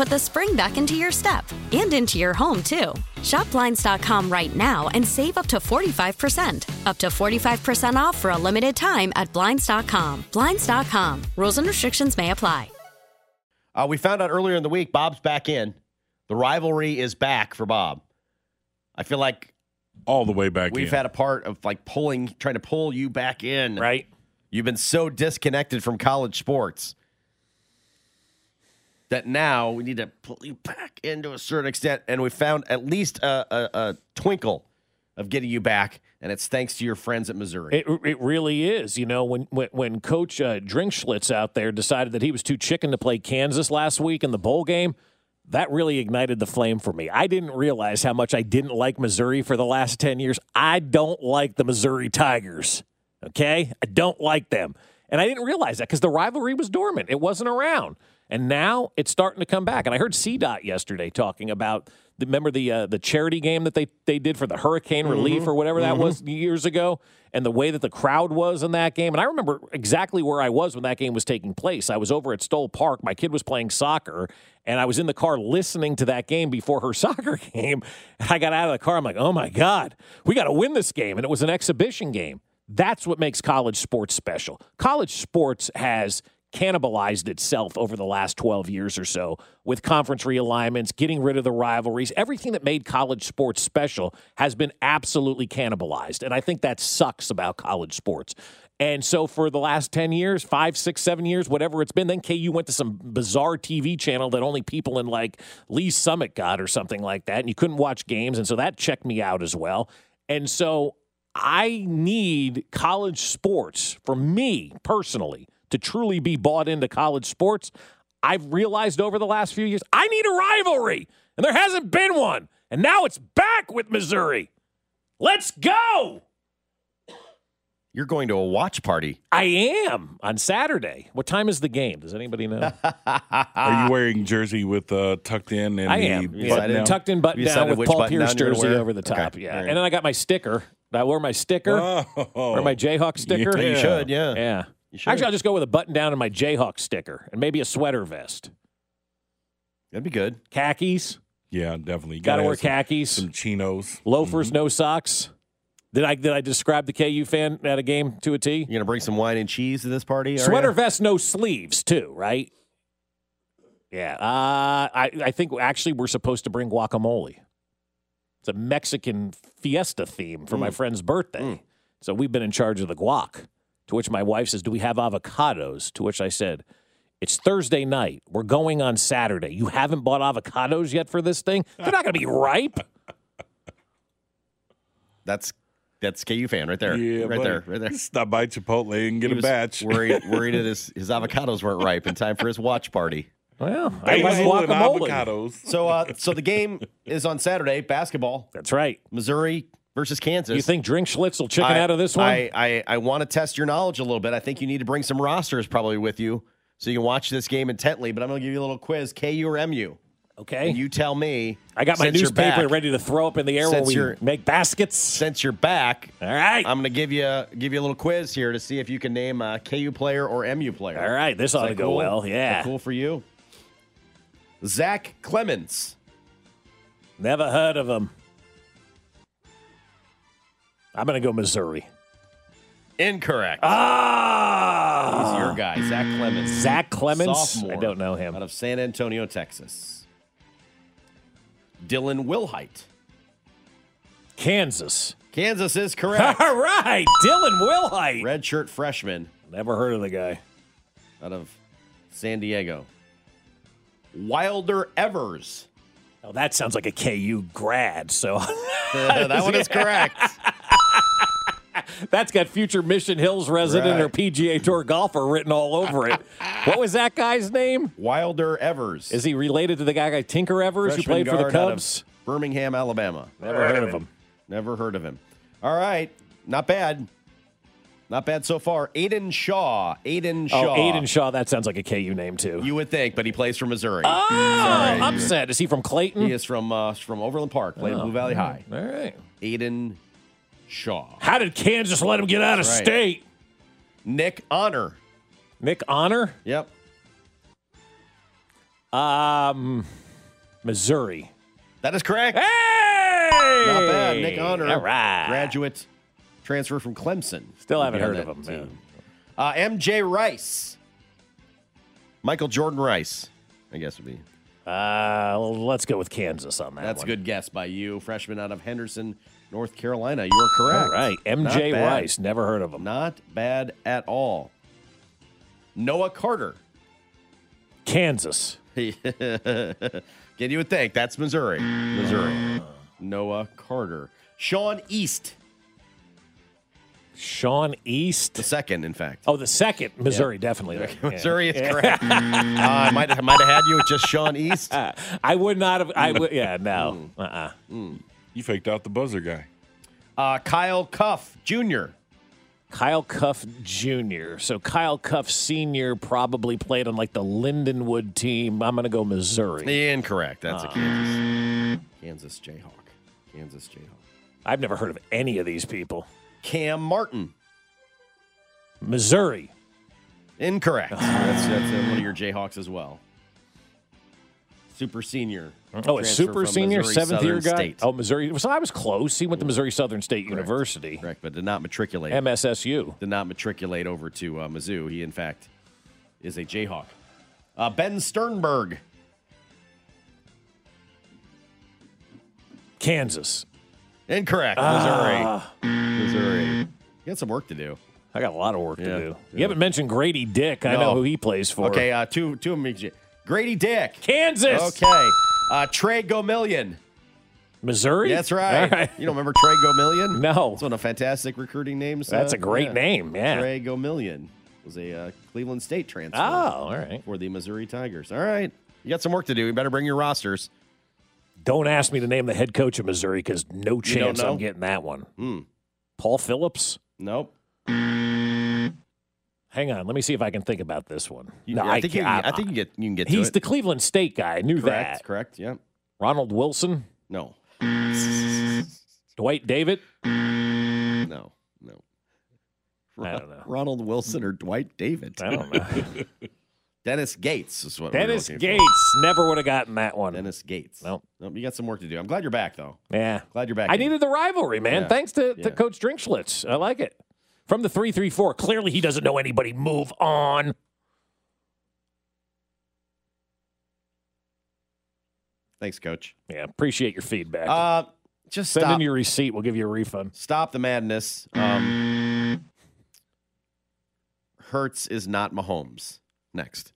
put the spring back into your step and into your home, too. Shop Blinds.com right now and save up to 45%. Up to 45% off for a limited time at Blinds.com. Blinds.com. Rules and restrictions may apply. Uh, we found out earlier in the week Bob's back in. The rivalry is back for Bob. I feel like all the way back we've in. had a part of like pulling, trying to pull you back in. Right. You've been so disconnected from college sports that now we need to pull you back into a certain extent. And we found at least a, a, a twinkle of getting you back, and it's thanks to your friends at Missouri. It, it really is. You know, when when, when Coach uh, Drinkschlitz out there decided that he was too chicken to play Kansas last week in the bowl game, that really ignited the flame for me. I didn't realize how much I didn't like Missouri for the last 10 years. I don't like the Missouri Tigers. Okay? I don't like them. And I didn't realize that because the rivalry was dormant. It wasn't around. And now it's starting to come back. And I heard CDOT yesterday talking about the, remember the uh, the charity game that they, they did for the hurricane relief or whatever that was years ago, and the way that the crowd was in that game. And I remember exactly where I was when that game was taking place. I was over at Stoll Park. My kid was playing soccer, and I was in the car listening to that game before her soccer game. And I got out of the car. I'm like, oh my god, we got to win this game, and it was an exhibition game. That's what makes college sports special. College sports has cannibalized itself over the last 12 years or so with conference realignments, getting rid of the rivalries. Everything that made college sports special has been absolutely cannibalized. And I think that sucks about college sports. And so for the last 10 years, five, six, seven years, whatever it's been, then KU went to some bizarre TV channel that only people in like Lee Summit got or something like that. And you couldn't watch games. And so that checked me out as well. And so I need college sports for me personally to truly be bought into college sports. I've realized over the last few years, I need a rivalry, and there hasn't been one. And now it's back with Missouri. Let's go. You're going to a watch party. I am on Saturday. What time is the game? Does anybody know? Are you wearing jersey with uh, tucked in and I am. Yeah. button down? Tucked in button down with Paul button Pierce down you're gonna jersey wear? over the top. Okay. Yeah. All right. And then I got my sticker. Did I wear my sticker? Oh. Or my Jayhawk sticker? Yeah. You should, yeah. Yeah. You. Actually, I'll just go with a button down and my Jayhawk sticker and maybe a sweater vest. That'd be good. Khakis. Yeah, definitely. Got to Gotta wear some- khakis. Some chinos. Loafers, no socks. Did I did I describe the KU fan at a game to a T? You're gonna bring some wine and cheese to this party? are Sweater vest, no sleeves, too, right? Yeah. Uh, I I think actually we're supposed to bring guacamole. It's a Mexican fiesta theme for Mm. my friend's birthday. So we've been in charge of the guac. To which my wife says, "Do we have avocados?" To which I said, "It's Thursday night. We're going on Saturday. You haven't bought avocados yet for this thing? They're not going to be ripe." That's that's KU fan right there. Yeah, right buddy. there, right there. Stop by Chipotle and get He a was batch. Worried, worried that his, his avocados weren't ripe in time for his watch party. Well, I like Basil and guacamole. avocados. So, uh, so the game is on Saturday. Basketball, That's right. Missouri versus Kansas. You think Drink Schlitz will chicken I- out of this one? I, I, I want to test your knowledge a little bit. I think you need to bring some rosters probably with you so you can watch this game intently. But I'm going to give you a little quiz: KU or MU? okay. And you tell me. I got my newspaper back- ready to throw up in the air when we make baskets. Since you're back, All right. I'm going to give you give you a little quiz here to see if you can name a KU player or MU player. All right. This Is ought to go cool? well. Yeah. cool for you. Zach Clemence. Never heard of him. I'm going to go Missouri. Incorrect. Ah, He's your guy, Zach Clemence. Zach Clemence. Sophomore. I don't know him. Out of San Antonio, Texas. Dillon Wilhite. Kansas. Kansas is correct. All right, Dillon Wilhite. Redshirt freshman Never heard of the guy. out of San Diego. Wilder Evers. Oh, that sounds like a KU grad. So that one is correct. That's got future Mission Hills resident Right. or PGA Tour golfer written all over it. what was that guy's name? Wilder Evers. Is he related to the guy, guy Tinker Evers, who played for the guard out of Cubs? Birmingham, Alabama. Never heard of him. Never heard of him. All right. Not bad. Not bad so far. Aidan Shaw. Aidan Shaw. Oh, Shaw. Aidan Shaw. That sounds like a KU name too. You would think, but he plays for Missouri. oh, Sorry. upset. Is he from Clayton? He is from uh, from Overland Park, played at Blue Valley High. All right. Aidan Shaw. How did Kansas let him get out of right. state? Nick Honor. Nick Honor, Yep. um, Missouri. That is correct. Hey, Not bad. Nick Honor. All right. Graduate transfer from Clemson. Still haven't heard of him, team. Uh, MJ Rice. Michael Jordan Rice, I guess would be. Uh, well, let's go with Kansas on that. That's a good guess by you. Freshman out of Henderson, North Carolina. You are correct. All right, MJ. Rice. Never heard of him. Not bad at all. Noah Carter. Kansas. Again, you think that's Missouri. Missouri. Noah Carter. Sean East, Sean East. the second, in fact. Oh, the second. Missouri, definitely. Yeah. Missouri is correct. uh, I might have, might have had you with just Sean East. I would not have. I would. Yeah, no. Uh-uh. You faked out the buzzer guy. Uh, Kyle Cuffe Jr. Kyle Cuffe Jr. So Kyle Cuffe Sr. probably played on like the Lindenwood team. I'm going to go Missouri. Incorrect. That's a Kansas. Kansas Jayhawk. Kansas Jayhawk. I've never heard of any of these people. Cam Martin. Missouri. Incorrect. that's that's uh, one of your Jayhawks as well. Super senior. Oh, a super senior, seventh year guy. State. Oh, Missouri. So I was close. He went to Missouri Southern State University, Correct, but did not matriculate. MSSU. did not matriculate over to uh, Mizzou. He, in fact, is a Jayhawk. Uh, ben Sternberg. Kansas. Incorrect. Missouri. Missouri. You got some work to do. I got a lot of work Yeah, to do. You yeah. haven't mentioned Grady Dick. I No. know who he plays for. Okay, uh, two two of them. Grady Dick. Kansas. Okay. Uh, Tre Gomillion. Missouri? That's right. Right. You don't remember Tre Gomillion? No. It's one of fantastic recruiting names. That's uh, a great yeah. name. Yeah. Tre Gomillion was a uh, Cleveland State transfer. Oh, all right. For the Missouri Tigers. All right. You got some work to do. You better bring your rosters. Don't ask me to name the head coach of Missouri because no chance? I'm getting that one. Hmm. Paul Phillips? Nope. Hang on. Let me see if I can think about this one. You- no, I, think you, can't. I think you get you can get He's the Cleveland State guy. I knew correct. that. Correct. Yeah. Ronald Wilson? No. Dwight David? No. No. I don't know. Ronald Wilson or Dwight David. I don't know. Dennis Gates is what Dennis we're looking for. Gates. Never would have gotten that one. Dennis Gates. Nope. Nope. You got some work to do. I'm glad you're back though. Yeah. Glad you're back. I in. needed the rivalry, man. Yeah. Thanks to, Yeah. to Coach Drinkschlitz. I like it. From the 334. Clearly, he doesn't know anybody. Move on. Thanks, Coach. Yeah, appreciate your feedback. Uh, just Send stop. in your receipt. We'll give you a refund. stop the madness. Um, Hurts is not Mahomes. Next.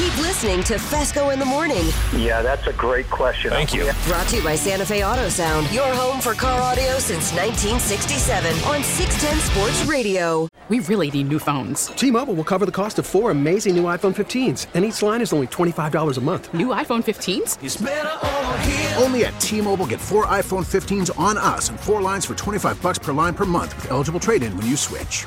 Keep listening to Fescoe in the Morning. Yeah, that's a great question. Thank you. Brought to you by Santa Fe Auto Sound, your home for car audio since 1967 on 610 Sports Radio. We really need new phones. T-Mobile will cover the cost of four amazing new iPhone 15s, and each line is only $25 a month. New iPhone 15s? Only at T-Mobile get four iPhone 15s on us and four lines for 25 bucks per line per month with eligible trade-in when you switch.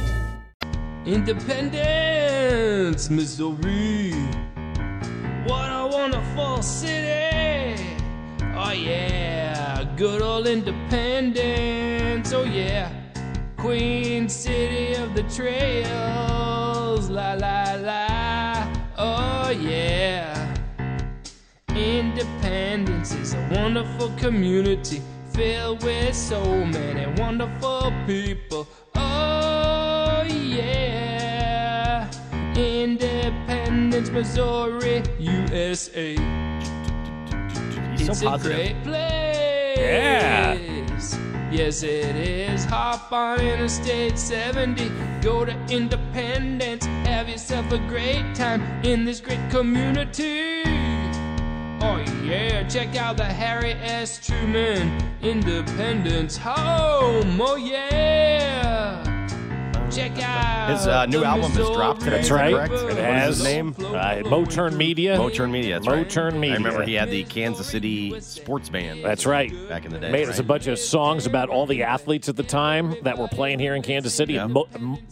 Independence, Missouri. What a wonderful city. Oh, yeah. Good old independence. Oh, yeah. Queen City of the Trails. La, la, la. Oh, yeah. Independence is a wonderful community filled with so many wonderful people. Independence, Missouri, USA. He's so it's a great place. Yeah. Yes, it is. Hop on Interstate 70. Go to Independence. Have yourself a great time in this great community. Oh, yeah. Check out the Harry S. Truman Independence Home. Oh, yeah. Check out His uh, new album has dropped today. That's right. correct? It What is has. his name? Uh, Moturn Media. Moturn Media. That's right. Moturn Media. I remember he had the Kansas City sports band. That's right. Back in the day. Made us a bunch of songs about all the athletes at the time that were playing here in Kansas City. And mo-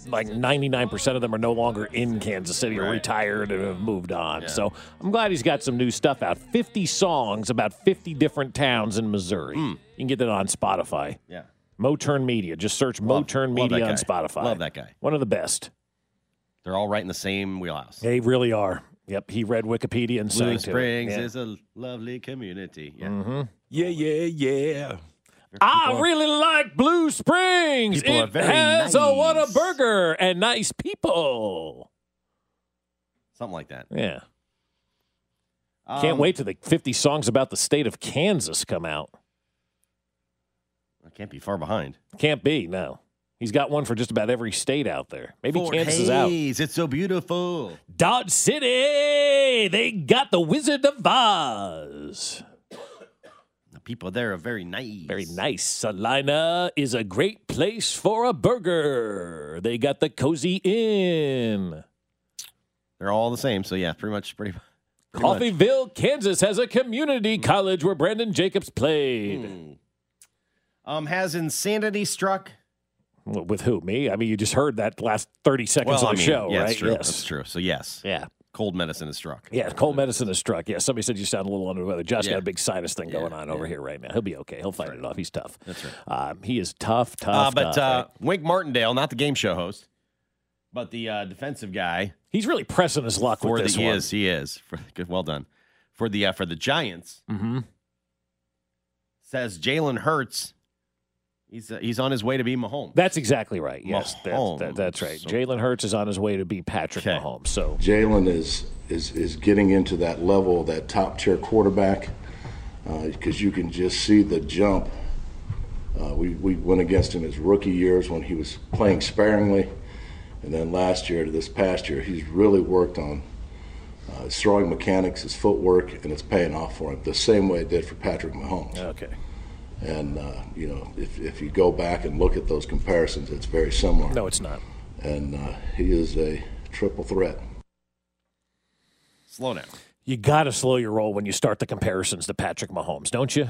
like 99% of them are no longer in Kansas City or retired and have moved on. So I'm glad he's got some new stuff out. 50 songs about 50 different towns in Missouri. Hmm. You can get that on Spotify. Yeah. Moturn Media. Just search Love- Moturn love Media on. Spotify. Love that guy. One of the best. They're all right in the same wheelhouse. They really are. Yep, he read Wikipedia and sang Blue to it. Springs Yeah. is a lovely community. Yeah. Mhm. Yeah, yeah, yeah. I really like Blue Springs. People are it very has a what a burger and nice people. Something like that. Yeah. Can't Um, wait till the 50 songs about the state of Kansas come out. I can't be far behind. Can't be, no. He's got one for just about every state out there. Maybe Fort Kansas is out. It's so beautiful. Dodge City, they got the Wizard of Oz. The people there are very nice. Very nice. Salina is a great place for a burger. They got the Cozy Inn. They're all the same. So yeah, pretty much. Pretty. pretty much. Coffeyville, Kansas has a community college where Brandon Jacobs played. Hmm. Um, has insanity struck? With who? Me? I mean, you just heard that last 30 seconds well, of I the mean, show, yeah, right? That's true. Yes. That's true. So yes. Yeah. Cold medicine is struck. Yeah, cold medicine is struck. Yeah, somebody said you sound a little under the weather. Josh Yeah. got a big sinus thing going Yeah, on over yeah. here right now. He'll be okay. He'll fight it off. He's tough. That's right. Um, he is tough, tough, Uh, but tough, uh, right? Wink Martindale, not the game show host, but the uh, defensive guy. he's really pressing his luck For with the this he one. is he is for, good. Well done. For the uh, for the Giants, Mm-hmm. says Jalen Hurts. He's uh, he's on his way to be Mahomes. That's exactly right. Yes, that, that, that's right. So- Jalen Hurts is on his way to be Patrick Okay. Mahomes. So Jalen is, is is getting into that level, that top tier quarterback, because you can just see the jump. Uh, we we went against him his rookie years when he was playing sparingly, and then last year to this past year, he's really worked on uh, his throwing mechanics, his footwork, and it's paying off for him the same way it did for Patrick Mahomes. okay, And uh, you know, if if you go back and look at those comparisons, it's very similar. no, it's not. and uh, he is a triple threat. Slow down. You got to slow your roll when you start the comparisons to Patrick Mahomes, don't you?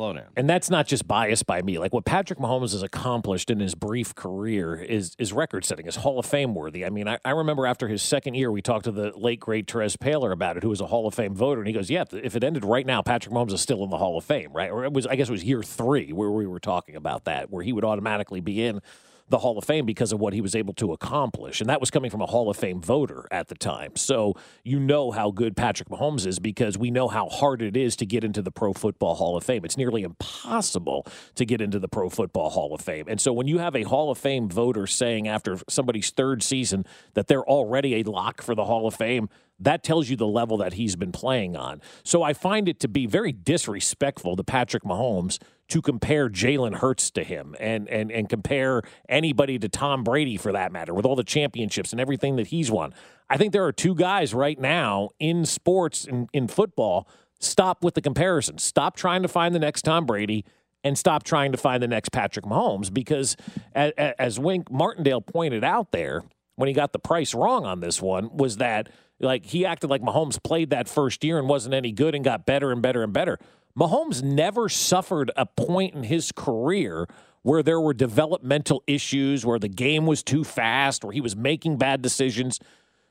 Slow down. And that's not just biased by me. Like what Patrick Mahomes has accomplished in his brief career is is record setting, is Hall of Fame worthy. I mean, I, I remember after his second year, we talked to the late great Terez Paylor about it, who was a Hall of Fame voter, and he goes, "Yeah, if it ended right now, Patrick Mahomes is still in the Hall of Fame, right?" Or it was, I guess, it was year three where we were talking about that, where he would automatically be in the Hall of Fame because of what he was able to accomplish. And that was coming from a Hall of Fame voter at the time. So you know how good Patrick Mahomes is because we know how hard it is to get into the Pro Football Hall of Fame. It's nearly impossible to get into the Pro Football Hall of Fame. And so when you have a Hall of Fame voter saying after somebody's third season that they're already a lock for the Hall of Fame, that tells you the level that he's been playing on. So I find it to be very disrespectful to Patrick Mahomes to compare Jalen Hurts to him and and and compare anybody to Tom Brady for that matter with all the championships and everything that he's won. I think there are two guys right now in sports in, in football. Stop with the comparison. Stop trying to find the next Tom Brady and stop trying to find the next Patrick Mahomes because as, as Wink Martindale pointed out there when he got the price wrong on this one was that like he acted like Mahomes played that first year and wasn't any good and got better and better and better. Mahomes never suffered a point in his career where there were developmental issues, where the game was too fast, where he was making bad decisions.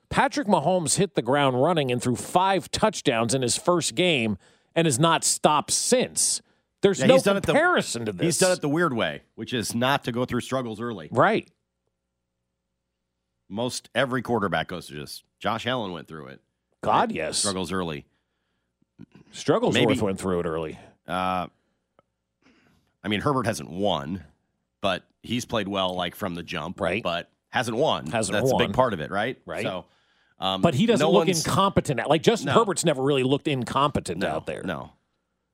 Patrick Mahomes hit the ground running and threw five touchdowns in his first game and has not stopped since. There's Yeah, no it the- comparison to this. He's done it the weird way, which is not to go through struggles early. Right. Most every quarterback goes through this. Josh Allen went through it. God, Right? yes. Struggles early. Struggles Maybe- went through it early. Uh, I mean, Herbert hasn't won, but he's played well, like from the jump, Right. But hasn't won. Hasn't That's a big part of it, right? Right. So, um, But he doesn't no look incompetent. Like Justin No. Herbert's never really looked incompetent No, out there. No.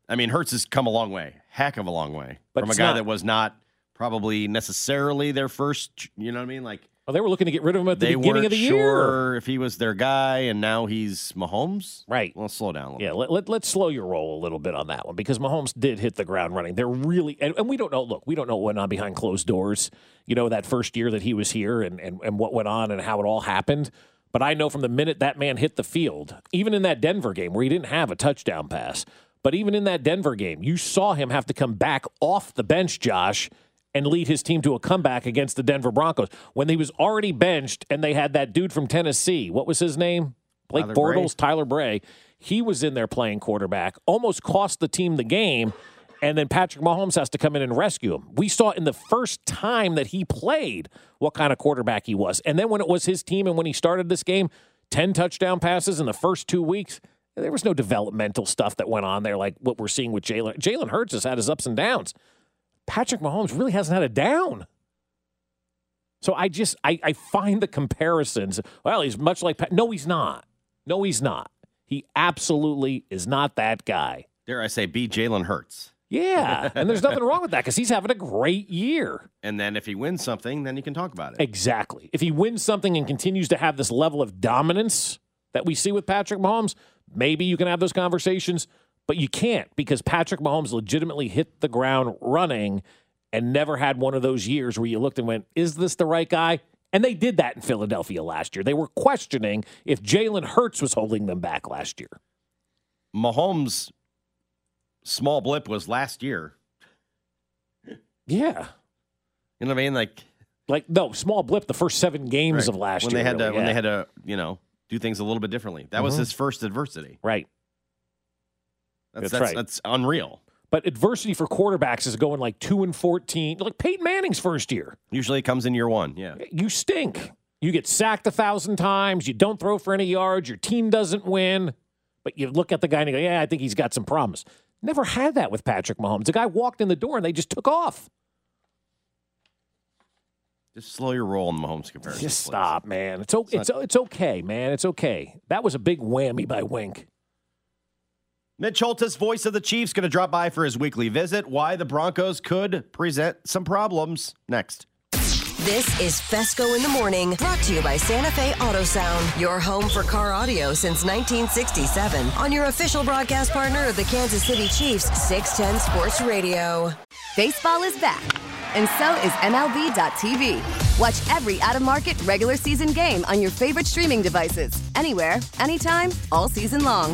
I mean, Hurts has come a long way, heck of a long way But from a guy not- that was not probably necessarily their first. You know what I mean? Like Well, they were looking to get rid of him at the they beginning of the year. sure if he was their guy, and now he's Mahomes. Right. Well, slow down a little. Yeah, let, let, let's slow your roll a little bit on that one because Mahomes did hit the ground running. They're really, and, and we don't know, look, we don't know what went on behind closed doors, you know, that first year that he was here and, and, and what went on and how it all happened. But I know from the minute that man hit the field, even in that Denver game where he didn't have a touchdown pass, but even in that Denver game, you saw him have to come back off the bench, Josh, and lead his team to a comeback against the Denver Broncos when he was already benched and they had that dude from Tennessee. What was his name? Blake Tyler Bray. Bortles, Tyler Bray. He was in there playing quarterback, almost cost the team the game. And then Patrick Mahomes has to come in and rescue him. We saw in the first time that he played what kind of quarterback he was. And then when it was his team and when he started this game, 10 touchdown passes in the first two weeks. There was no developmental stuff that went on there like what we're seeing with Jalen. Jalen Hurts has had his ups and downs. Patrick Mahomes really hasn't had a down. So I just I, I find the comparisons. Well, he's much like Pat. No, he's not. No, he's not. He absolutely is not that guy. Dare I say, be Jalen Hurts. Yeah, and there's nothing wrong with that because he's having a great year. And then if he wins something, then you can talk about it. Exactly. If he wins something and continues to have this level of dominance that we see with Patrick Mahomes, maybe you can have those conversations, but you can't because Patrick Mahomes legitimately hit the ground running and never had one of those years where you looked and went, is this the right guy? And they did that in Philadelphia last year. They were questioning if Jalen Hurts was holding them back last year. Mahomes' small blip was last year. Yeah. You know what I mean? Like Like, no, small blip the first seven games right, of last when year. they had to really, when they had to you know do things a little bit differently. That was Mhm. his first adversity. Right. That's That's that's, right. that's unreal. But adversity for quarterbacks is going like two and fourteen, like Peyton Manning's first year. Usually it comes in year one. Yeah. You stink. You get sacked a thousand times. You don't throw for any yards. Your team doesn't win. But you look at the guy and you go, "Yeah, I think he's got some promise." Never had that with Patrick Mahomes. The guy walked in the door and they just took off. Just slow your roll on the Mahomes comparison. Just please. stop, man. It's o- it's it's okay, man. It's okay. That was a big whammy by Wink. Mitch Holthus, voice of the Chiefs, going to drop by for his weekly visit. Why the Broncos could present some problems next. This is Fescoe in the Morning, brought to you by Santa Fe Auto Sound, your home for car audio since 1967, on your official broadcast partner of the Kansas City Chiefs, 610 Sports Radio. Baseball is back, and so is MLB.tv. Watch every out of market regular season game on your favorite streaming devices, anywhere, anytime, all season long.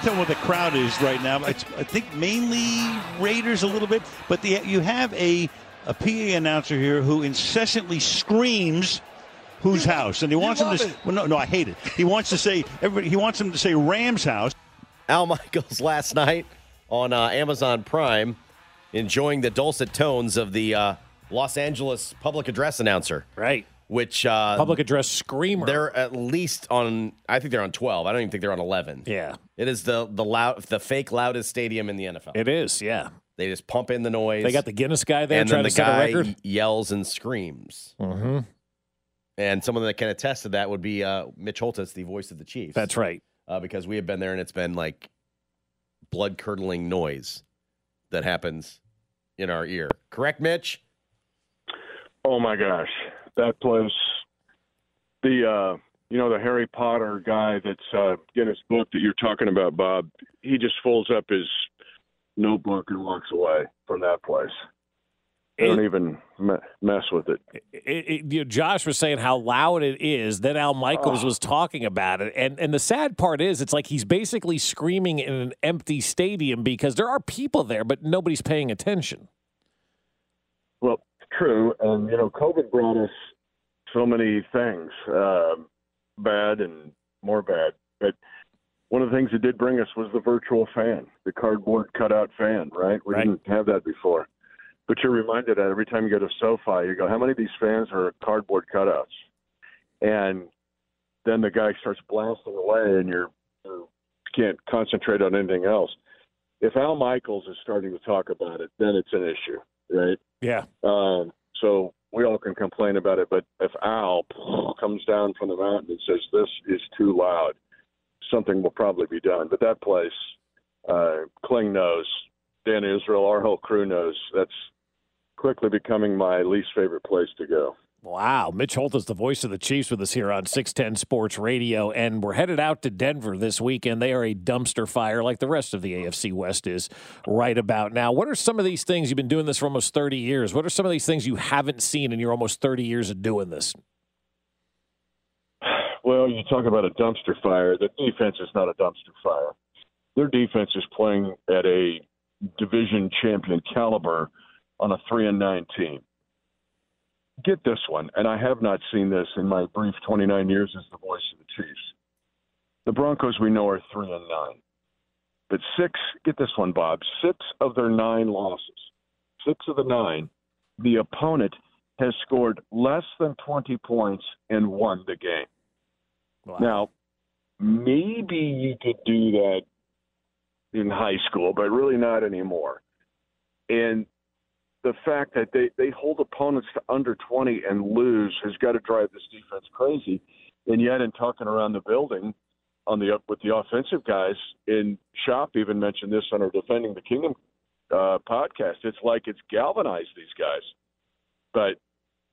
Hard to tell what the crowd is right now. It's, I think mainly Raiders a little bit, but the, you have a, a PA announcer here who incessantly screams whose house, and he wants him to. Well, no, no, I hate it. He wants to say everybody. He wants him to say Rams house. Al Michaels last night on uh, Amazon Prime, enjoying the dulcet tones of the uh, Los Angeles public address announcer. Right. Which uh, Public address screamer. They're at least on. I think they're on twelve. I don't even think they're on eleven. Yeah. It is the the loud, the fake loudest stadium in the NFL. It is, yeah. They just pump in the noise. They got the Guinness guy there and trying then to the set a record. yells and screams. Mm-hmm. And someone that can attest to that would be uh, Mitch Holthus, the voice of the Chiefs. That's right. Uh, because we have been there and it's been like blood curdling noise that happens in our ear. Correct, Mitch? Oh my gosh, that place. The uh, you know the Harry Potter guy that's uh, Guinness book that you're talking about, Bob. He just folds up his notebook and walks away from that place. They don't even me- mess with it. It, it, Josh was saying how loud it is. Then Al Michaels Oh. was talking about it, and and the sad part is, it's like he's basically screaming in an empty stadium because there are people there, but nobody's paying attention. Well, true, and you know, COVID brought us so many things, uh, bad and more bad. But one of the things it did bring us was the virtual fan, the cardboard cutout fan. Right? We didn't have that before. But you're reminded that every time you go to SoFi, you go, how many of these fans are cardboard cutouts? And then the guy starts blasting away, and you're, you can't concentrate on anything else. If Al Michaels is starting to talk about it, then it's an issue, right? Yeah. Um, so we all can complain about it, but if Al comes down from the mountain and says this is too loud, something will probably be done. But that place, uh, Kling knows, Dan Israel, our whole crew knows. That's quickly becoming my least favorite place to go. Wow. Mitch Holthus the voice of the Chiefs with us here on 610 Sports Radio. And we're headed out to Denver this weekend. They are a dumpster fire like the rest of the AFC West is right about now. What are some of these things? You've been doing this for almost 30 years. What are some of these things you haven't seen in your almost 30 years of doing this? Well, you talk about a dumpster fire. The defense is not a dumpster fire. Their defense is playing at a division champion caliber on a three and nine team. Get this one, and I have not seen this in my brief 29 years as the voice of the Chiefs. The Broncos we know are three and nine, but six. Get this one, Bob. Six of their nine losses, six of the nine, the opponent has scored less than 20 points and won the game. Now, maybe you could do that in high school, but really not anymore. And the fact that they, they hold opponents to under 20 and lose has got to drive this defense crazy. And yet, in talking around the building on the with the offensive guys, in Shop even mentioned this on our Defending the Kingdom uh, podcast. It's like it's galvanized these guys. But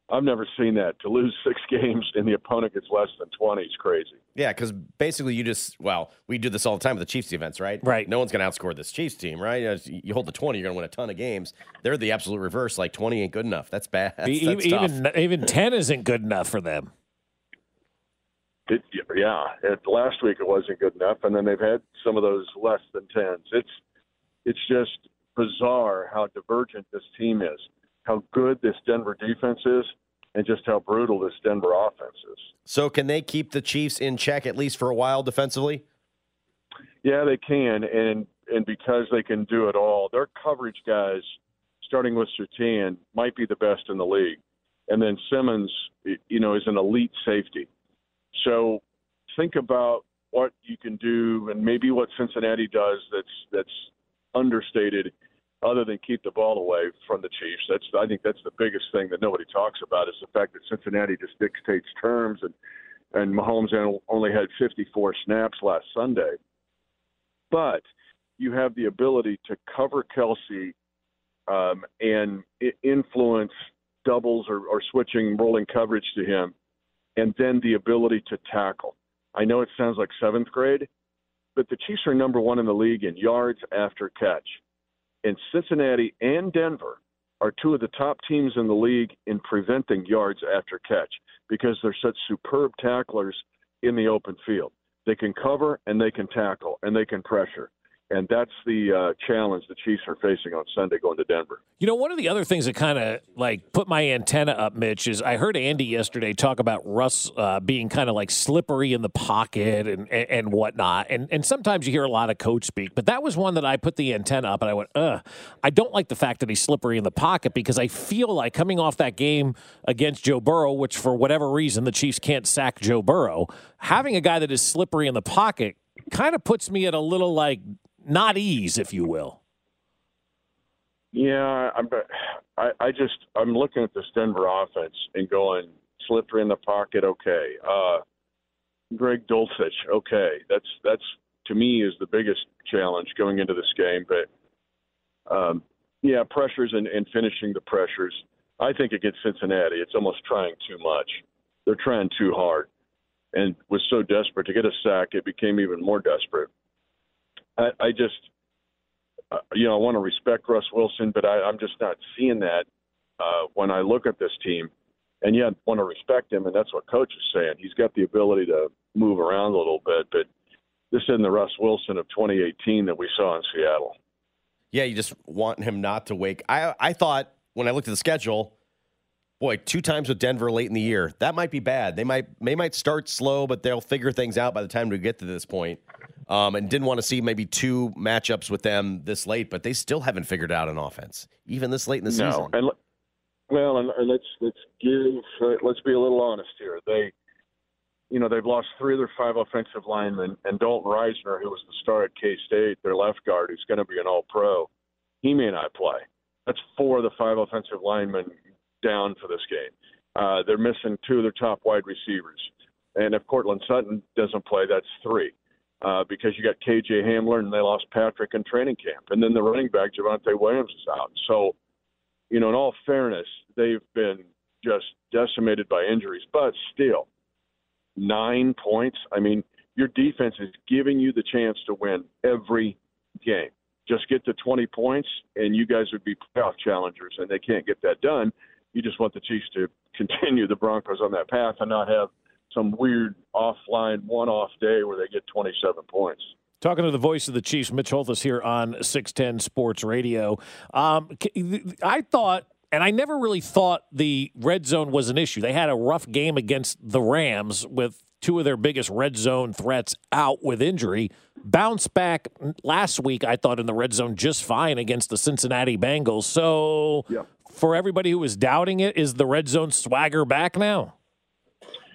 I've never seen that. To lose six games and the opponent gets less than 20 is crazy. Yeah, because basically you just well, we do this all the time with the Chiefs defense, right? Right. No one's going to outscore this Chiefs team, right? You hold the twenty, you're going to win a ton of games. They're the absolute reverse. Like twenty ain't good enough. That's bad. That's, E- that's even tough. even 10 isn't good enough for them. It, yeah, it, last week it wasn't good enough, and then they've had some of those less than tens. It's it's just bizarre how divergent this team is, how good this Denver defense is, and just how brutal this Denver offense is. So can they keep the Chiefs in check at least for a while defensively? Yeah, they can, and and because they can do it all, their coverage guys, starting with Surtain, might be the best in the league, and then Simmons, you know, is an elite safety. So think about what you can do and maybe what Cincinnati does that's that's understated other than keep the ball away from the Chiefs. That's I think that's the biggest thing that nobody talks about is the fact that Cincinnati just dictates terms and and Mahomes only had 54 snaps last Sunday. But you have the ability to cover Kelce um, and influence doubles or, or switching rolling coverage to him, and then the ability to tackle. I know it sounds like seventh grade, but the Chiefs are number one in the league in yards after catch. And Cincinnati and Denver are two of the top teams in the league in preventing yards after catch because they're such superb tacklers in the open field. They can cover and they can tackle and they can pressure and that's the uh, challenge the Chiefs are facing on Sunday going to Denver. You know, one of the other things that kind of like put my antenna up, Mitch, is I heard Andy yesterday talk about Russ uh, being kind of like slippery in the pocket and, and, and whatnot. And and sometimes you hear a lot of coach speak, but that was one that I put the antenna up and I went, ugh, I don't like the fact that he's slippery in the pocket because I feel like coming off that game against Joe Burrow, which for whatever reason the Chiefs can't sack Joe Burrow, having a guy that is slippery in the pocket kind of puts me at a little like not ease, if you will. Yeah, I'm. I, I just I'm looking at this Denver offense and going slippery in the pocket. Okay, uh, Greg Dulcich. Okay, that's that's to me is the biggest challenge going into this game. But um, yeah, pressures and, and finishing the pressures. I think against Cincinnati, it's almost trying too much. They're trying too hard, and was so desperate to get a sack, it became even more desperate. I, I just, uh, you know, I want to respect Russ Wilson, but I, I'm just not seeing that uh, when I look at this team. And yet, I want to respect him, and that's what coach is saying. He's got the ability to move around a little bit, but this isn't the Russ Wilson of 2018 that we saw in Seattle. Yeah, you just want him not to wake. I I thought when I looked at the schedule, boy, two times with Denver late in the year, that might be bad. They might they might start slow, but they'll figure things out by the time we get to this point um, and didn't want to see maybe two matchups with them this late, but they still haven't figured out an offense even this late in the no. season. And well, and, and let's let's give uh, let's be a little honest here. They, you know, they've lost three of their five offensive linemen, and Dalton Risner, who was the star at K State, their left guard, who's going to be an All Pro, he may not play. That's four of the five offensive linemen down for this game. Uh, they're missing two of their top wide receivers, and if Courtland Sutton doesn't play, that's three uh, because you got KJ Hamler and they lost Patrick in training camp, and then the running back Javonte Williams is out. So, you know, in all fairness, they've been just decimated by injuries, but still, nine points. I mean, your defense is giving you the chance to win every game. Just get to 20 points, and you guys would be playoff challengers, and they can't get that done. You just want the Chiefs to continue the Broncos on that path and not have – some weird offline one-off day where they get 27 points. Talking to the voice of the Chiefs, Mitch Holthus here on 610 Sports Radio. Um, I thought, and I never really thought the red zone was an issue. They had a rough game against the Rams with two of their biggest red zone threats out with injury. Bounced back last week, I thought, in the red zone just fine against the Cincinnati Bengals. So, yeah. For everybody who was doubting it, is the red zone swagger back now?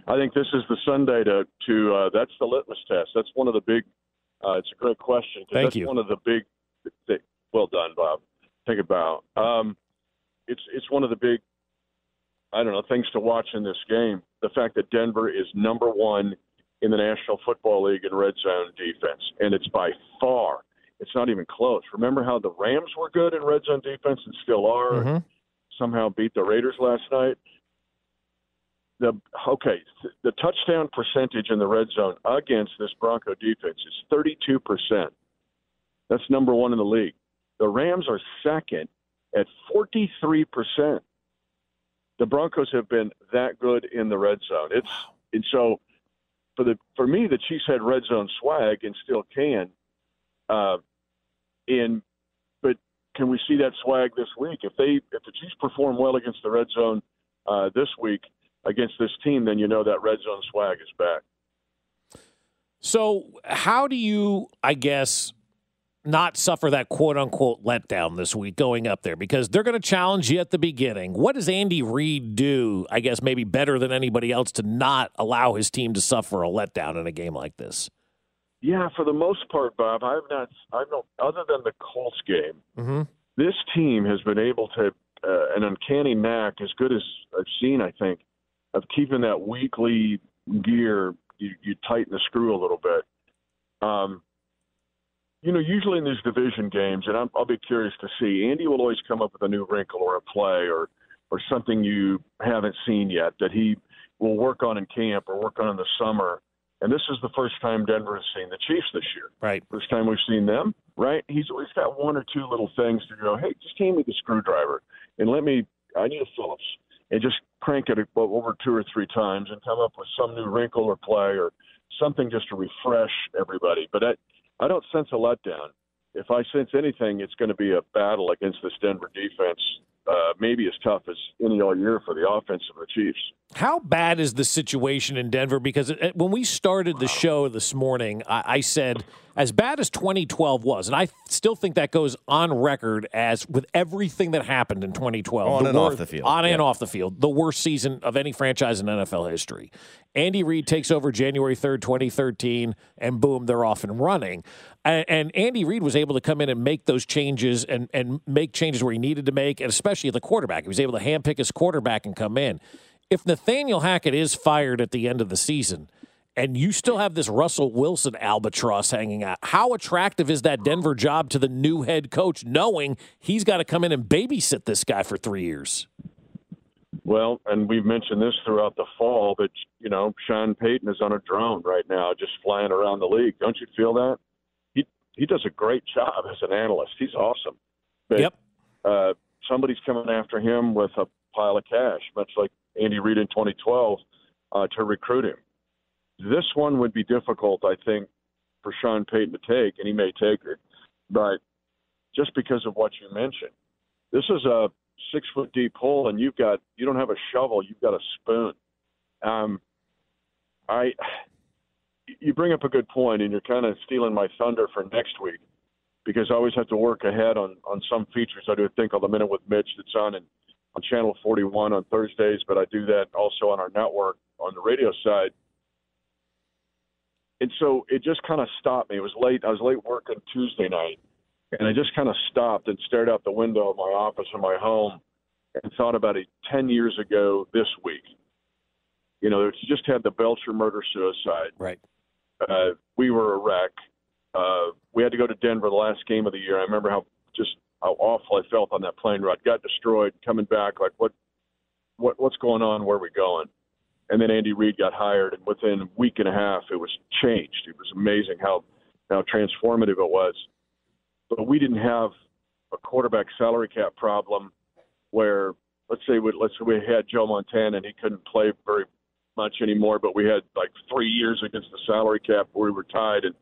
I think this is the Sunday to to uh, that's the litmus test. That's one of the big. Uh, it's a great question. Thank that's you. One of the big. Th- well done, Bob. Think about. Um, it's it's one of the big. I don't know things to watch in this game. The fact that Denver is number one in the National Football League in red zone defense, and it's by far. It's not even close. Remember how the Rams were good in red zone defense and still are. Mm-hmm. Somehow beat the Raiders last night the okay, the touchdown percentage in the red zone against this Bronco defense is 32 percent. That's number one in the league. The Rams are second at 43 percent. The Broncos have been that good in the red zone. It's and so for the for me, the Chiefs had red zone swag and still can. Uh, and but can we see that swag this week? If they if the Chiefs perform well against the red zone uh, this week, against this team, then you know that red zone swag is back. So, how do you, I guess, not suffer that quote unquote letdown this week going up there? Because they're going to challenge you at the beginning. What does Andy Reid do, I guess, maybe better than anybody else to not allow his team to suffer a letdown in a game like this? Yeah, for the most part, Bob, I've not, I've not, other than the Colts game, Mm-hmm. this team has been able to uh, an uncanny knack, as good as I've seen, I think, of keeping that weekly gear. You, you tighten the screw a little bit. Um, you know, usually in these division games, and I'm, I'll be curious to see. Andy will always come up with a new wrinkle or a play or or something you haven't seen yet that he will work on in camp or work on in the summer. And this is the first time Denver has seen the Chiefs this year. Right. First time we've seen them, right? He's always got one or two little things to go, hey, just hand me the screwdriver and let me, I need a Phillips, and just crank it over two or three times and come up with some new wrinkle or play or something just to refresh everybody. But I, I don't sense a letdown. If I sense anything, it's going to be a battle against this Denver defense, uh, maybe as tough as any all year for the offense of the Chiefs. How bad is the situation in Denver? Because it, when we started the show this morning, I, I, said as bad as 2012 was, and I still think that goes on record as with everything that happened in 2012, on and wor- off the field, on yeah. and off the field, the worst season of any franchise in NFL history. Andy Reid takes over January 3rd, 2013, and boom, they're off and running. And, and Andy Reid was able to come in and make those changes and, and make changes where he needed to make, and especially at the quarterback. He was able to handpick his quarterback and come in. If Nathaniel Hackett is fired at the end of the season, and you still have this Russell Wilson albatross hanging out, how attractive is that Denver job to the new head coach, knowing he's got to come in and babysit this guy for three years? Well, and we've mentioned this throughout the fall that you know Sean Payton is on a drone right now, just flying around the league. Don't you feel that? He he does a great job as an analyst. He's awesome. But, yep. Uh, somebody's coming after him with a pile of cash, much like Andy Reid in 2012, uh, to recruit him. This one would be difficult, I think, for Sean Payton to take, and he may take it, but just because of what you mentioned, this is a six foot deep hole, and you've got you don't have a shovel, you've got a spoon. Um, I, you bring up a good point, and you're kind of stealing my thunder for next week because I always have to work ahead on on some features. I do a thing called the Minute with Mitch that's on and on Channel 41 on Thursdays, but I do that also on our network on the radio side. And so it just kind of stopped me. It was late. I was late working Tuesday night, and I just kind of stopped and stared out the window of my office in my home and thought about it 10 years ago this week. You know, it's just had the Belcher murder suicide. Right. Uh, we were a wreck. Uh, we had to go to Denver the last game of the year. I remember how just how awful I felt on that plane ride. Got destroyed coming back. Like what, what, what's going on? Where are we going? And then Andy Reid got hired, and within a week and a half, it was changed. It was amazing how how transformative it was. But we didn't have a quarterback salary cap problem where let's say we, let's say we had Joe Montana and he couldn't play very much anymore, but we had like three years against the salary cap where we were tied and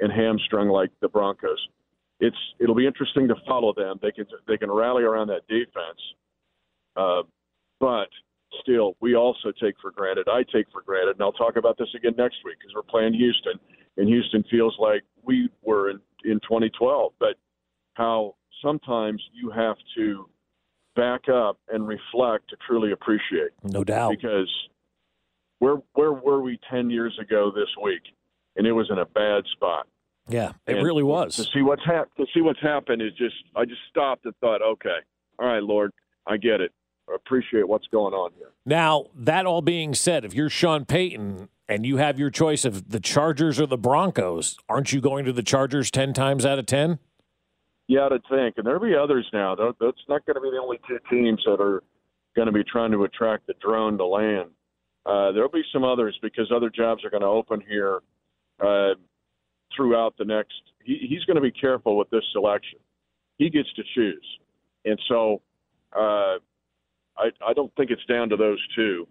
and hamstrung like the Broncos. It's it'll be interesting to follow them. They can they can rally around that defense, uh, but still, we also take for granted. I take for granted, and I'll talk about this again next week because we're playing Houston, and Houston feels like we were in in 2012. But how sometimes you have to back up and reflect to truly appreciate. No doubt. Because where where were we 10 years ago this week? And it was in a bad spot. Yeah, it And really was. To see what's hap- to see what's happened is just I just stopped and thought, okay, all right, Lord, I get it. Appreciate what's going on here. Now, that all being said, if you're Sean Payton and you have your choice of the Chargers or the Broncos, aren't you going to the Chargers 10 times out of 10? Yeah, to think, and there'll be others now. That's not going to be the only two teams that are going to be trying to attract the drone to land. Uh, there'll be some others because other jobs are going to open here uh, throughout the next. He, he's going to be careful with this selection. He gets to choose, and so uh, I, I don't think it's down to those two.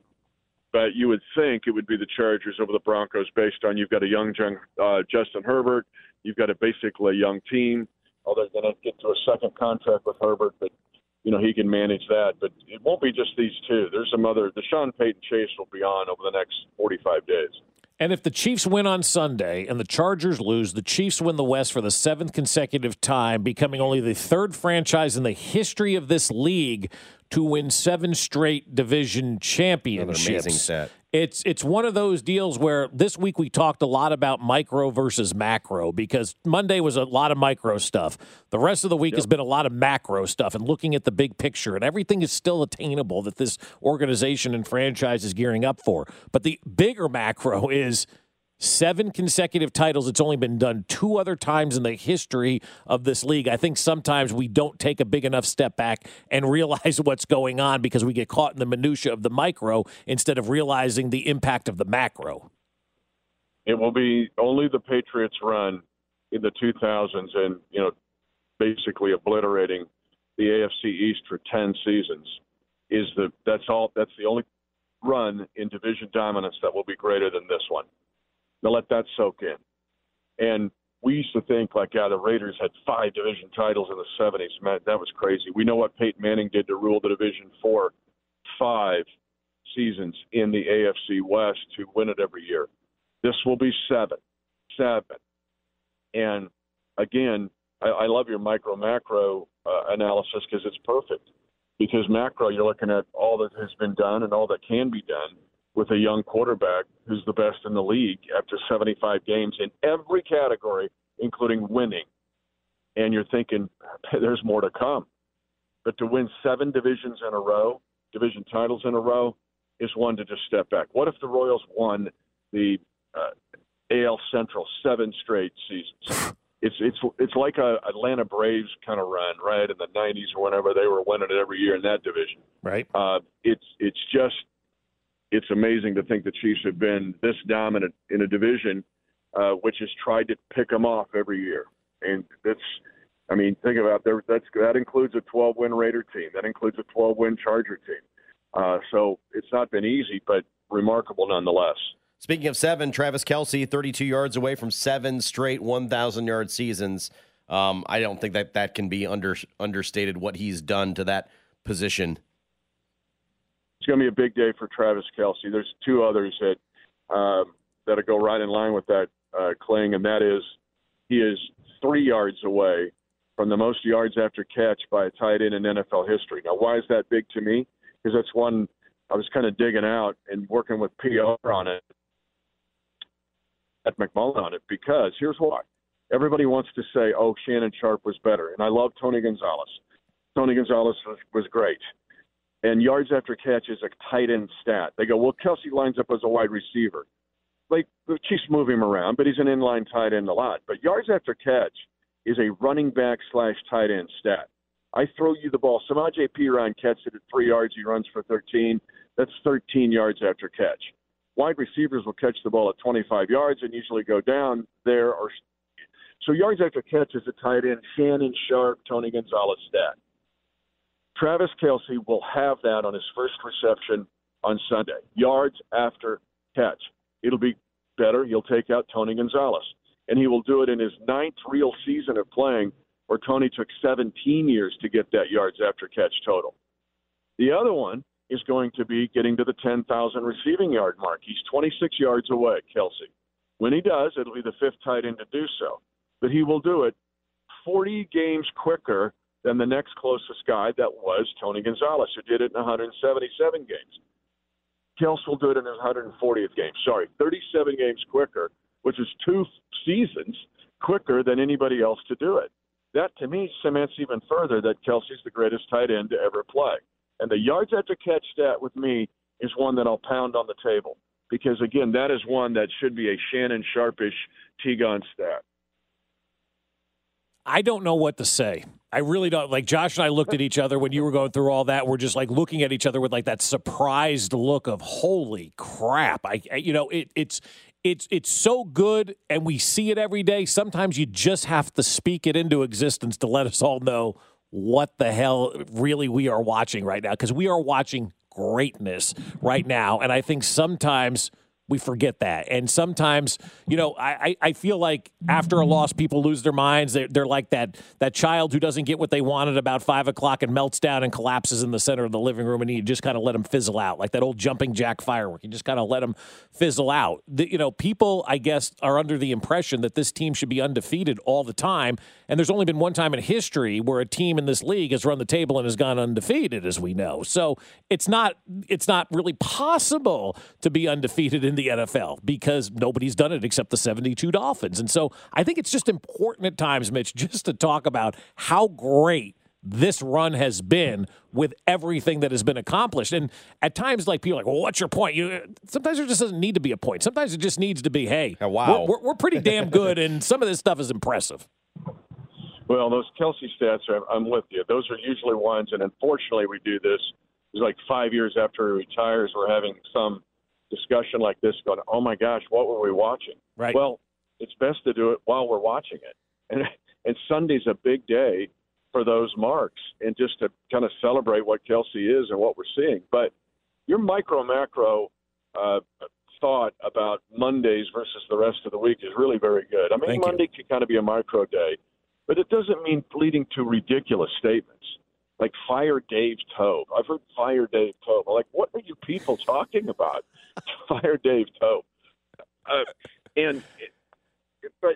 But you would think it would be the Chargers over the Broncos based on you've got a young uh, Justin Herbert, you've got a basically young team. Although they're going to get to a second contract with Herbert, but you know he can manage that. But it won't be just these two. There's some other. The Sean Payton chase will be on over the next 45 days. And if the Chiefs win on Sunday and the Chargers lose, the Chiefs win the West for the seventh consecutive time, becoming only the third franchise in the history of this league to win seven straight division championships. amazing stat. It's it's one of those deals where this week we talked a lot about micro versus macro because Monday was a lot of micro stuff. The rest of the week yep. has been a lot of macro stuff and looking at the big picture and everything is still attainable that this organization and franchise is gearing up for. But the bigger macro is Seven consecutive titles. It's only been done two other times in the history of this league. I think sometimes we don't take a big enough step back and realize what's going on because we get caught in the minutia of the micro instead of realizing the impact of the macro. It will be only the Patriots run in the 2000s and, you know, basically obliterating the AFC East for 10 seasons is the that's all that's the only run in division dominance that will be greater than this one. Now let that soak in. And we used to think like, yeah, the Raiders had five division titles in the '70s. Man, that was crazy. We know what Peyton Manning did to rule the division for five seasons in the AFC West to win it every year. This will be seven, seven. And again, I, I love your micro macro uh, analysis because it's perfect. Because macro, you're looking at all that has been done and all that can be done with a young quarterback who's the best in the league after 75 games in every category, including winning. And you're thinking, there's more to come. But to win seven divisions in a row, division titles in a row, is one to just step back. What if the Royals won the uh, AL Central seven straight seasons? It's it's it's like a Atlanta Braves kind of run, right? In the '90s or whenever they were winning it every year in that division. Right. Uh, it's it's just it's amazing to think the Chiefs have been this dominant in a division uh, which has tried to pick them off every year. And that's, I mean, think about there. That's that includes a 12 win Raider team. That includes a 12 win Charger team. Uh, so it's not been easy, but remarkable nonetheless. Speaking of seven, Travis Kelce, 32 yards away from seven straight 1,000 yard seasons. Um, I don't think that that can be under understated what he's done to that position it's going to be a big day for Travis Kelce. There's two others that um, that'll go right in line with that, uh, Kling, and that is he is three yards away from the most yards after catch by a tight end in NFL history. Now, why is that big to me? Because that's one I was kind of digging out and working with PR on it at McMullen on it because here's why. Everybody wants to say, oh, Shannon Sharpe was better. And I love Tony Gonzalez. Tony Gonzalez was, was great and yards after catch is a tight end stat. They go, well, Kelce lines up as a wide receiver. Like the Chiefs move him around, but he's an inline tight end a lot. But yards after catch is a running back slash tight end stat. I throw you the ball. Samaje Perine catches it at three yards. He runs for 13. That's 13 yards after catch. Wide receivers will catch the ball at 25 yards and usually go down there. Or so yards after catch is a tight end Shannon Sharpe, Tony Gonzalez stat. Travis Kelce will have that on his first reception on Sunday. Yards after catch. It'll be better. He'll take out Tony Gonzalez. And he will do it in his ninth real season of playing, where Tony took 17 years to get that yards after catch total. The other one is going to be getting to the 10,000 receiving yard mark. He's 26 yards away, Kelce. When he does, it'll be the fifth tight end to do so. But he will do it 40 games quicker than the next closest guy that was Tony Gonzalez, who did it in 177 games. Kels will do it in his 140th game. Sorry, 37 games quicker, which is two seasons quicker than anybody else to do it. That to me cements even further that Kelce's the greatest tight end to ever play. And the yards after catch stat with me is one that I'll pound on the table because again, that is one that should be a Shannon Sharpish T-Gon stat. I don't know what to say. I really don't. Like Josh and I looked at each other when you were going through all that. We're just like looking at each other with like that surprised look of "Holy crap!" I, I you know, it, it's it's it's so good, and we see it every day. Sometimes you just have to speak it into existence to let us all know what the hell really we are watching right now because we are watching greatness right now, and I think sometimes We forget that. And sometimes, you know, I, I, feel like after a loss, people lose their minds. They're, they're like that that child who doesn't get what they wanted about five o'clock and melts down and collapses in the center of the living room, and you just kind of let them fizzle out, like that old jumping jack firework. You just kind of let them fizzle out. The, you know, people, I guess, are under the impression that this team should be undefeated all the time. And there's only been one time in history where a team in this league has run the table and has gone undefeated, as we know. So it's not it's not really possible to be undefeated in the NFL because nobody's done it except the 72 Dolphins. And so I think it's just important at times, Mitch, just to talk about how great this run has been with everything that has been accomplished. And at times, like people are like, well, what's your point? You sometimes there just doesn't need to be a point. Sometimes it just needs to be, hey, Oh, wow. we're, we're, we're pretty damn good, and some of this stuff is impressive. Well, those Kelce stats, are, I'm with you. Those are usually ones, and unfortunately, we do this. It's like five years after he retires, we're having some discussion like this, going, "Oh my gosh, what were we watching?" Right. Well, it's best to do it while we're watching it, and and Sunday's a big day for those marks, and just to kind of celebrate what Kelce is and what we're seeing. But your micro macro uh, thought about Mondays versus the rest of the week is really very good. I mean, Thank you. Monday can kind of be a micro day, but it doesn't mean leading to ridiculous statements like fire Dave Toub. I've heard fire Dave Toub. I'm like, what are you people talking about? fire Dave Toub. Uh, and it, it, but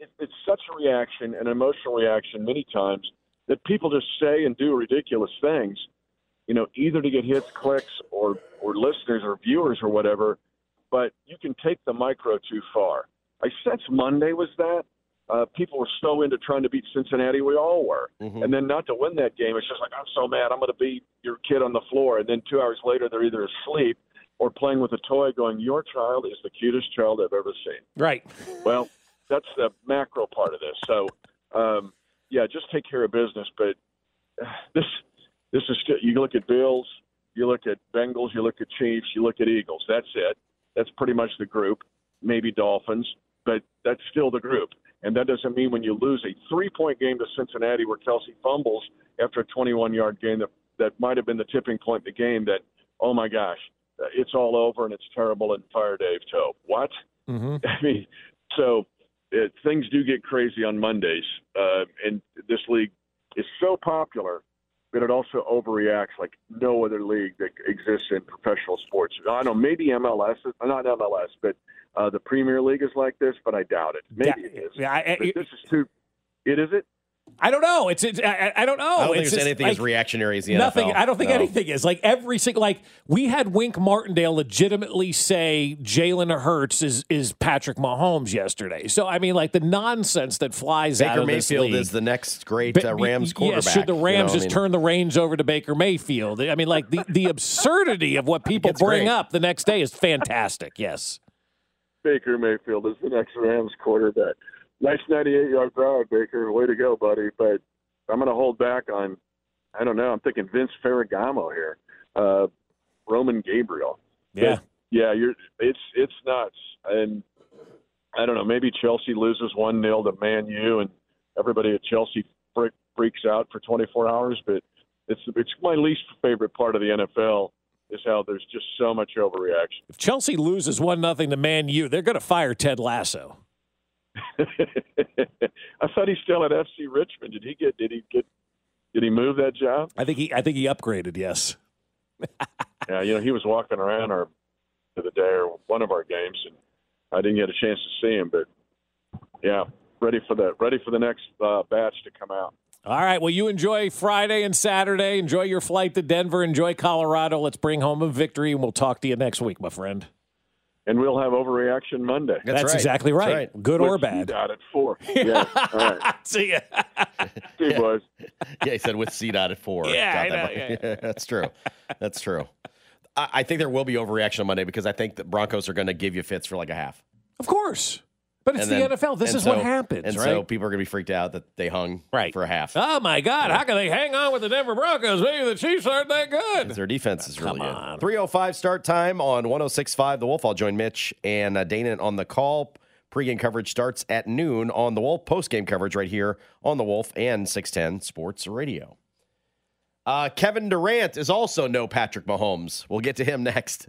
it, it's such a reaction, an emotional reaction, many times that people just say and do ridiculous things. You know, either to get hits, clicks, or or listeners or viewers or whatever. But you can take the micro too far. I sense Monday was that. Uh, people were so into trying to beat Cincinnati. We all were. And then not to win that game, it's just like, I'm so mad. I'm going to beat your kid on the floor. And then two hours later, they're either asleep or playing with a toy going, Your child is the cutest child I've ever seen. Right. Well, that's the macro part of this. So, um, yeah, just take care of business. But this, this is still, you look at Bills, you look at Bengals, you look at Chiefs, you look at Eagles. That's it. That's pretty much the group. Maybe Dolphins, but that's still the group. And that doesn't mean when you lose a three-point game to Cincinnati where Kelce fumbles after a 21-yard game that that might have been the tipping point in the game. That oh my gosh, uh, it's all over and it's terrible and fire Dave Toub. What? Mm-hmm. I mean, so it, things do get crazy on Mondays, uh, and this league is so popular that it also overreacts like no other league that exists in professional sports. I don't know maybe MLS, not MLS, but uh, the Premier League is like this, but I doubt it. Maybe Yeah, it is. yeah, I- But this is too. It is it. I don't know. It's, it's I, I don't know. I don't think It's there's just, anything as reactionary as the Nothing. NFL. I don't think No. anything is like every single like we had Wink Martindale legitimately say Jalen Hurts is is Patrick Mahomes yesterday. So I mean, like the nonsense that flies out Baker of this Mayfield league. is the next great Ba- uh, Rams yeah, quarterback. should the you know, Rams I just mean- turn the reins over to Baker Mayfield? I mean, like the, the absurdity of what people bring great. up the next day is fantastic. Yes. Baker Mayfield is the next Rams quarterback. Nice 98 yard drive, Baker. Way to go, buddy. But I'm going to hold back on, I don't know, I'm thinking Vince Ferragamo here, uh, Roman Gabriel. Yeah. But, yeah, you're, it's, it's nuts. And I don't know, maybe Chelsea loses 1 0 to Man U and everybody at Chelsea freak, freaks out for 24 hours. But it's, it's my least favorite part of the NFL is how there's just so much overreaction. If Chelsea loses one nothing to Man U, they're going to fire Ted Lasso. I thought he's still at FC Richmond. Did he get? Did he get? Did he move that job? I think he I think he upgraded. Yes. Yeah, you know he was walking around our the other day or one of our games, and I didn't get a chance to see him. But yeah, ready for the ready for the next uh, batch to come out. All right. Well, you enjoy Friday and Saturday. Enjoy your flight to Denver. Enjoy Colorado. Let's bring home a victory, and we'll talk to you next week, my friend. And we'll have overreaction Monday. That's, exactly right. Good or Which bad. Got it four. Yeah. All right. See ya. See you, boys. Yeah, he said with C dot at four. Yeah, Got I that know, one. That's true. That's true. I, I think there will be overreaction on Monday because I think the Broncos are going to give you fits for like a half. Of course. But it's And the then- NFL. This and is so- what happens, And right? so people are going to be freaked out that they hung Right. for a half. oh my God! How can they hang on with the Denver Broncos? Maybe the Chiefs aren't that good. Their defense is really good. 305 start time on 1065 The Wolf. I'll join Mitch and uh, Dana on the call. Pre-game coverage starts at noon on The Wolf. Post-game coverage right here on The Wolf and 610 Sports Radio. Uh, Kevin Durant is also no Patrick Mahomes. We'll get to him next.